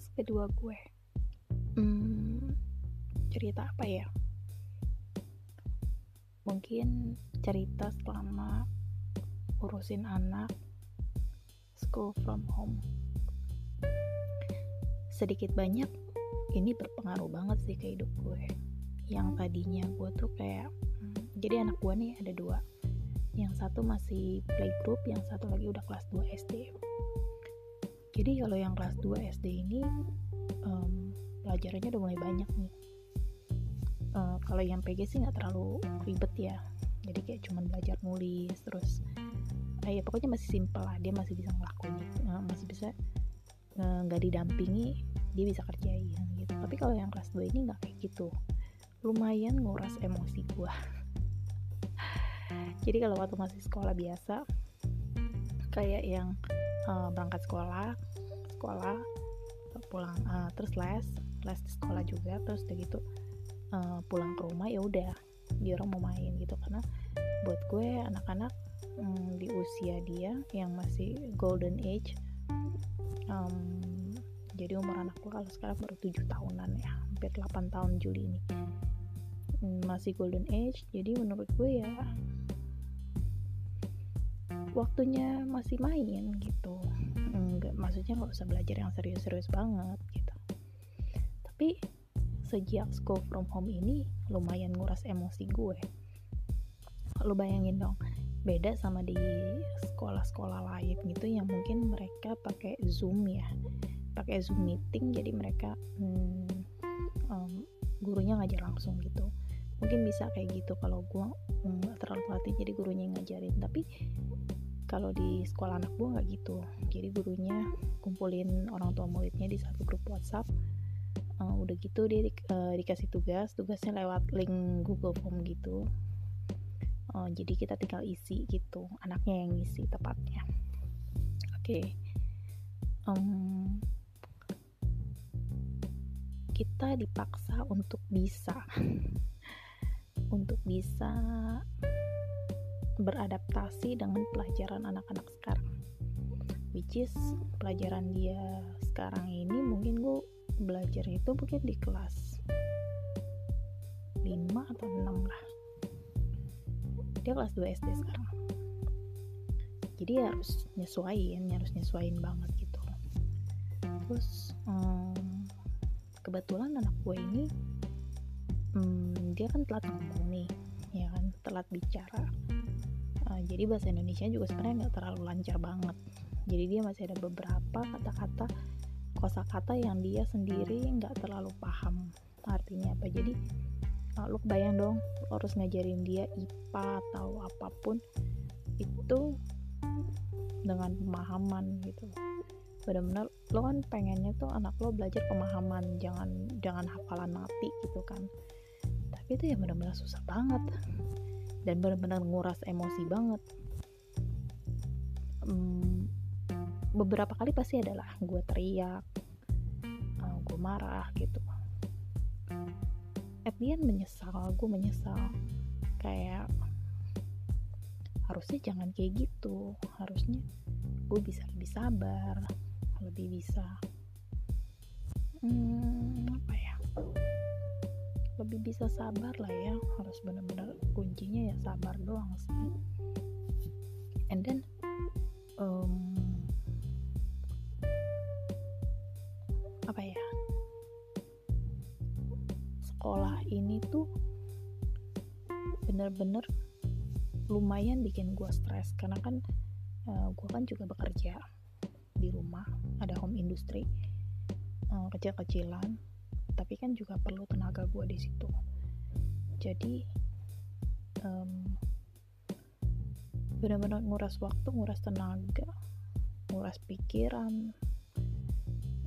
podcast kedua gue. Hmm, cerita apa ya? Mungkin cerita selama urusin anak school from home. Sedikit banyak ini berpengaruh banget sih ke hidup gue. Yang tadinya gue tuh kayak hmm, jadi anak gue nih ada dua. Yang satu masih playgroup yang satu lagi udah kelas 2 SD jadi kalau yang kelas 2 SD ini um, pelajarannya udah mulai banyak nih. Uh, kalau yang PG sih nggak terlalu ribet ya. Jadi kayak cuman belajar nulis terus eh, ya pokoknya masih simpel lah dia masih bisa ngelakuin uh, masih bisa nggak uh, didampingi dia bisa kerjain gitu. Tapi kalau yang kelas 2 ini nggak kayak gitu. Lumayan nguras emosi gua. Jadi kalau waktu masih sekolah biasa kayak yang uh, berangkat sekolah sekolah pulang uh, terus les les di sekolah juga terus udah gitu uh, pulang ke rumah ya udah dia orang mau main gitu. Karena buat gue anak-anak um, di usia dia yang masih golden age um, jadi umur anak gue kalau sekarang baru 7 tahunan ya hampir 8 tahun Juli ini. Um, masih golden age jadi menurut gue ya waktunya masih main gitu. Enggak maksudnya nggak usah belajar yang serius-serius banget gitu. Tapi sejak school from home ini lumayan nguras emosi gue. Lo bayangin dong beda sama di sekolah-sekolah lain gitu yang mungkin mereka pakai zoom ya. Pakai zoom meeting jadi mereka hmm, um, gurunya ngajar langsung gitu. Mungkin bisa kayak gitu kalau gue nggak mm, terlalu pelatih jadi gurunya yang ngajarin. Tapi kalau di sekolah anak gue nggak gitu. Jadi gurunya kumpulin orang tua muridnya di satu grup WhatsApp. Uh, udah gitu dia di, uh, dikasih tugas tugasnya lewat link Google Form gitu. Uh, jadi kita tinggal isi gitu anaknya yang ngisi tepatnya. Oke. Okay. um, kita dipaksa untuk bisa. Untuk bisa beradaptasi dengan pelajaran anak-anak sekarang. Which is pelajaran dia sekarang ini mungkin gue belajar itu mungkin di kelas 5 atau 6 lah. Dia kelas 2 SD sekarang. Jadi harus nyesuaiin harus nyesuaiin banget gitu. Terus um, kebetulan anak gue ini um, dia kan telat ngomong nih ya kan? Telat bicara uh, jadi bahasa Indonesia juga sebenarnya nggak terlalu lancar banget. Jadi dia masih ada beberapa kata-kata kosakata yang dia sendiri nggak terlalu paham. Artinya apa? Jadi uh, lu bayang dong lu harus ngajarin dia IPA atau apa pun itu dengan pemahaman gitu. Benar-benar lo kan pengennya tuh anak lo belajar pemahaman jangan jangan hafalan mati gitu kan. Tapi itu ya benar-benar susah banget dan benar-benar nguras emosi banget. Hmm, beberapa kali pasti adalah gue teriak eh, gue marah gitu. At the end menyesal gue menyesal. Kayak harusnya jangan kayak gitu. Harusnya gue bisa lebih sabar lebih bisa hmm, apa ya lebih bisa sabar lah ya. Harus benar-benar kuncinya ya sabar doang sih. And then um, apa ya? Sekolah ini tuh bener-bener lumayan bikin gue stres. Karena kan uh, gue kan juga bekerja di rumah ada home industry uh, kecil-kecilan tapi kan juga perlu tenaga gue di situ. Jadi um, benar-benar nguras waktu nguras tenaga nguras pikiran.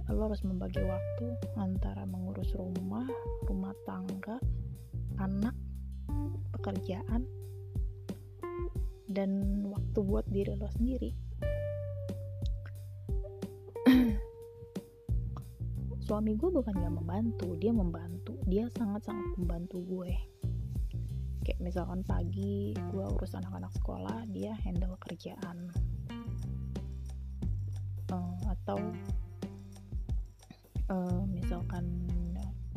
Lo harus membagi waktu antara mengurus rumah rumah tangga anak pekerjaan dan waktu buat diri lo sendiri suami gue bukan gak membantu dia membantu. Dia sangat-sangat membantu gue. Kayak misalkan pagi gue urus anak-anak sekolah dia handle kerjaan. Uh, atau uh, misalkan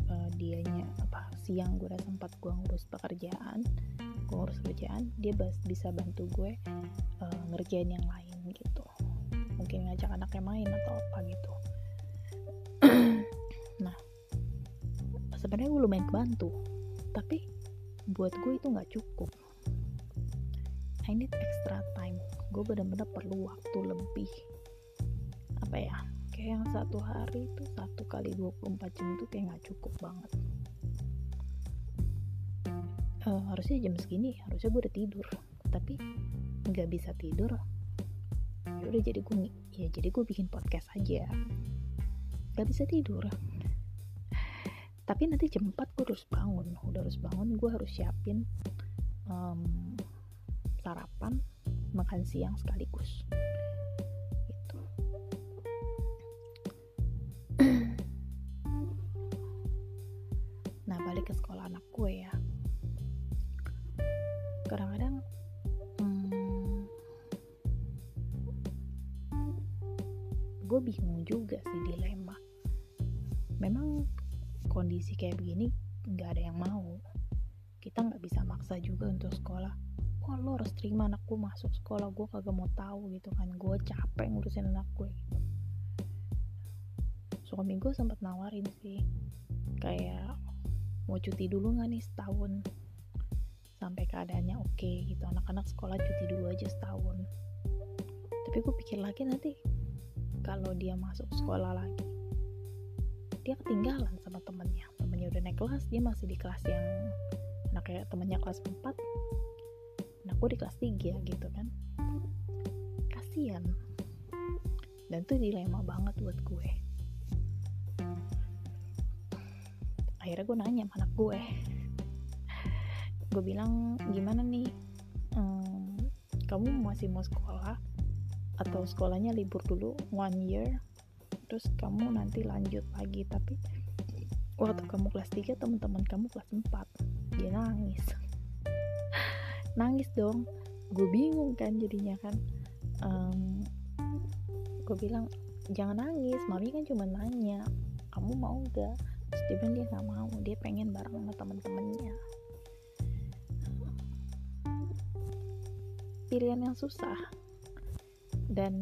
uh, dianya apa siang gue udah sempat gue ngurus pekerjaan gue ngurus kerjaan dia bisa bantu gue uh, ngerjain yang lain gitu. Mungkin ngajak anaknya main atau apa gitu sebenarnya gue lumayan kebantu tapi buat gue itu nggak cukup. I need extra time. Gue bener-bener perlu waktu lebih. Apa ya? Kayak yang satu hari itu satu kali 24 jam itu kayak nggak cukup banget. Uh, harusnya jam segini harusnya gue udah tidur. Tapi nggak bisa tidur ya udah jadi gue ya jadi gue bikin podcast aja. Nggak bisa tidur tapi nanti jam 4 gue harus bangun. Udah harus bangun gue harus siapin um, sarapan makan siang sekaligus. Gitu. Nah balik ke sekolah anak gue ya. Kadang-kadang hmm, gue bingung juga sih dilema. Memang kondisi kayak begini nggak ada yang mau. Kita nggak bisa maksa juga untuk sekolah. Oh lo harus terima anak gue masuk sekolah gue kagak mau tahu gitu kan. Gue capek ngurusin anak gue gitu. Suami gue sempat nawarin sih kayak mau cuti dulu nggak nih setahun? Sampai keadaannya oke okay, gitu. Anak-anak sekolah cuti dulu aja setahun. Tapi gue pikir lagi nanti kalau dia masuk sekolah lagi dia ketinggalan sama temennya. Temennya udah naik kelas dia masih di kelas yang anak kayak temennya kelas 4 nah gue di kelas 3 gitu kan. Kasian. Dan tuh dilema banget buat gue. Akhirnya gue nanya sama anak gue. Gue bilang gimana nih? Hmm, kamu masih mau sekolah atau sekolahnya libur dulu one year terus kamu nanti lanjut lagi. Tapi waktu kamu kelas 3 teman-teman kamu kelas 4 dia nangis. Nangis dong. Gue bingung kan jadinya kan. Um, gue bilang jangan nangis mami kan cuma nanya kamu mau gak terus dia bilang dia nggak mau dia pengen bareng sama temen-temennya pilihan yang susah. Dan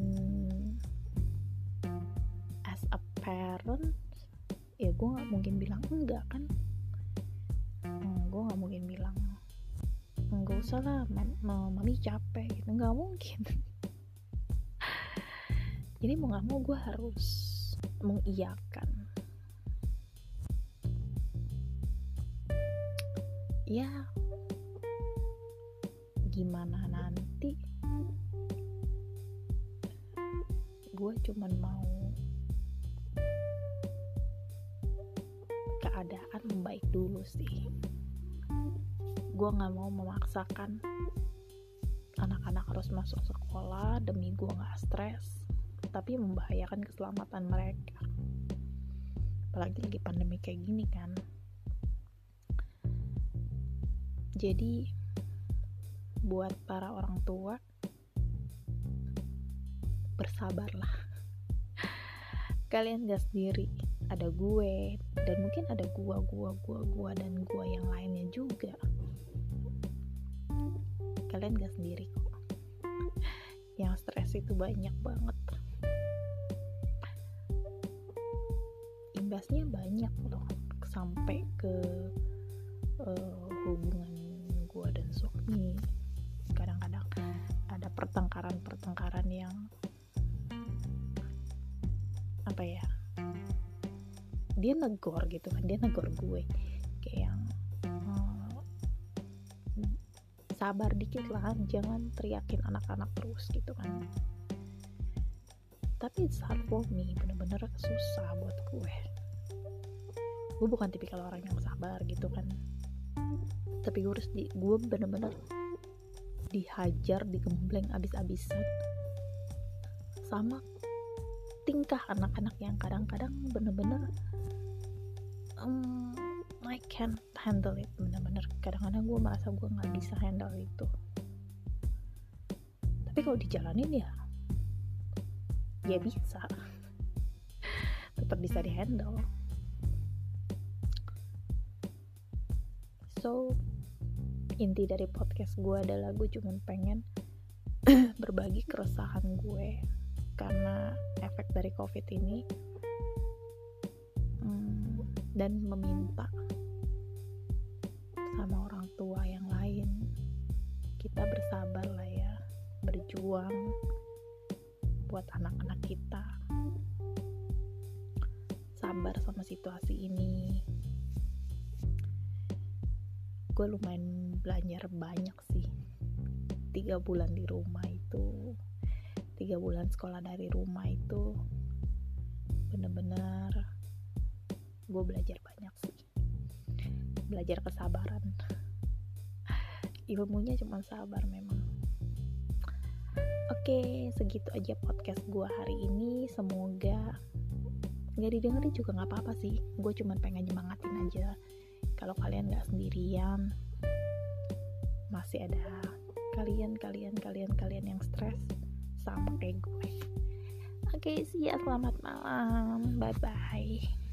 ya gue nggak mungkin bilang enggak kan? Hmm, gue nggak mungkin bilang nggak usah lah mami capek gitu. Nggak mungkin. Jadi mau nggak mau gue harus mengiyakan. Ya gimana nanti? Gue cuman mau membaik dulu sih. Gue nggak mau memaksakan anak-anak harus masuk sekolah demi gue nggak stres tapi membahayakan keselamatan mereka. Apalagi lagi pandemi kayak gini kan. Jadi buat para orang tua bersabarlah. Kalian gak sendiri ada gue dan mungkin ada gua gua gua gua dan gua yang lainnya juga. Kalian gak sendiri kok. Yang stres itu banyak banget. Imbasnya banyak loh sampai ke uh, hubungan gua dan suami. Pertengkaran-pertengkaran yang apa ya dia negor gitu kan dia negor gue. Kayak yang hmm, sabar dikit lah jangan teriakin anak-anak terus gitu kan. Tapi it's hard for me bener-bener susah buat gue. Gue bukan tipikal orang yang sabar gitu kan. Tapi gue harus di gue bener-bener dihajar digembleng abis-abisan sama tingkah anak-anak yang kadang-kadang bener-bener um, I can't handle it bener-bener. Kadang-kadang gue merasa gue nggak bisa handle itu. Tapi kalau dijalanin ya ya bisa. Tetap bisa dihandle. So inti dari podcast gue adalah gue cuma pengen berbagi keresahan gue karena efek dari covid ini. Hmm, dan meminta sama orang tua yang lain kita bersabar lah ya berjuang buat anak-anak kita. Sabar sama situasi ini. Gue lumayan belajar banyak sih. Tiga bulan di rumah itu tiga bulan sekolah dari rumah itu bener-bener gue belajar banyak sih. Belajar kesabaran. Ilmunya cuma sabar memang. Oke segitu aja podcast gue hari ini. Semoga nggak didengerin juga nggak apa-apa sih. Gue cuma pengen nyemangatin aja. Kalau kalian nggak sendirian masih ada kalian kalian kalian kalian yang stres sama kayak gue. Oke okay, ya. Selamat malam. Bye bye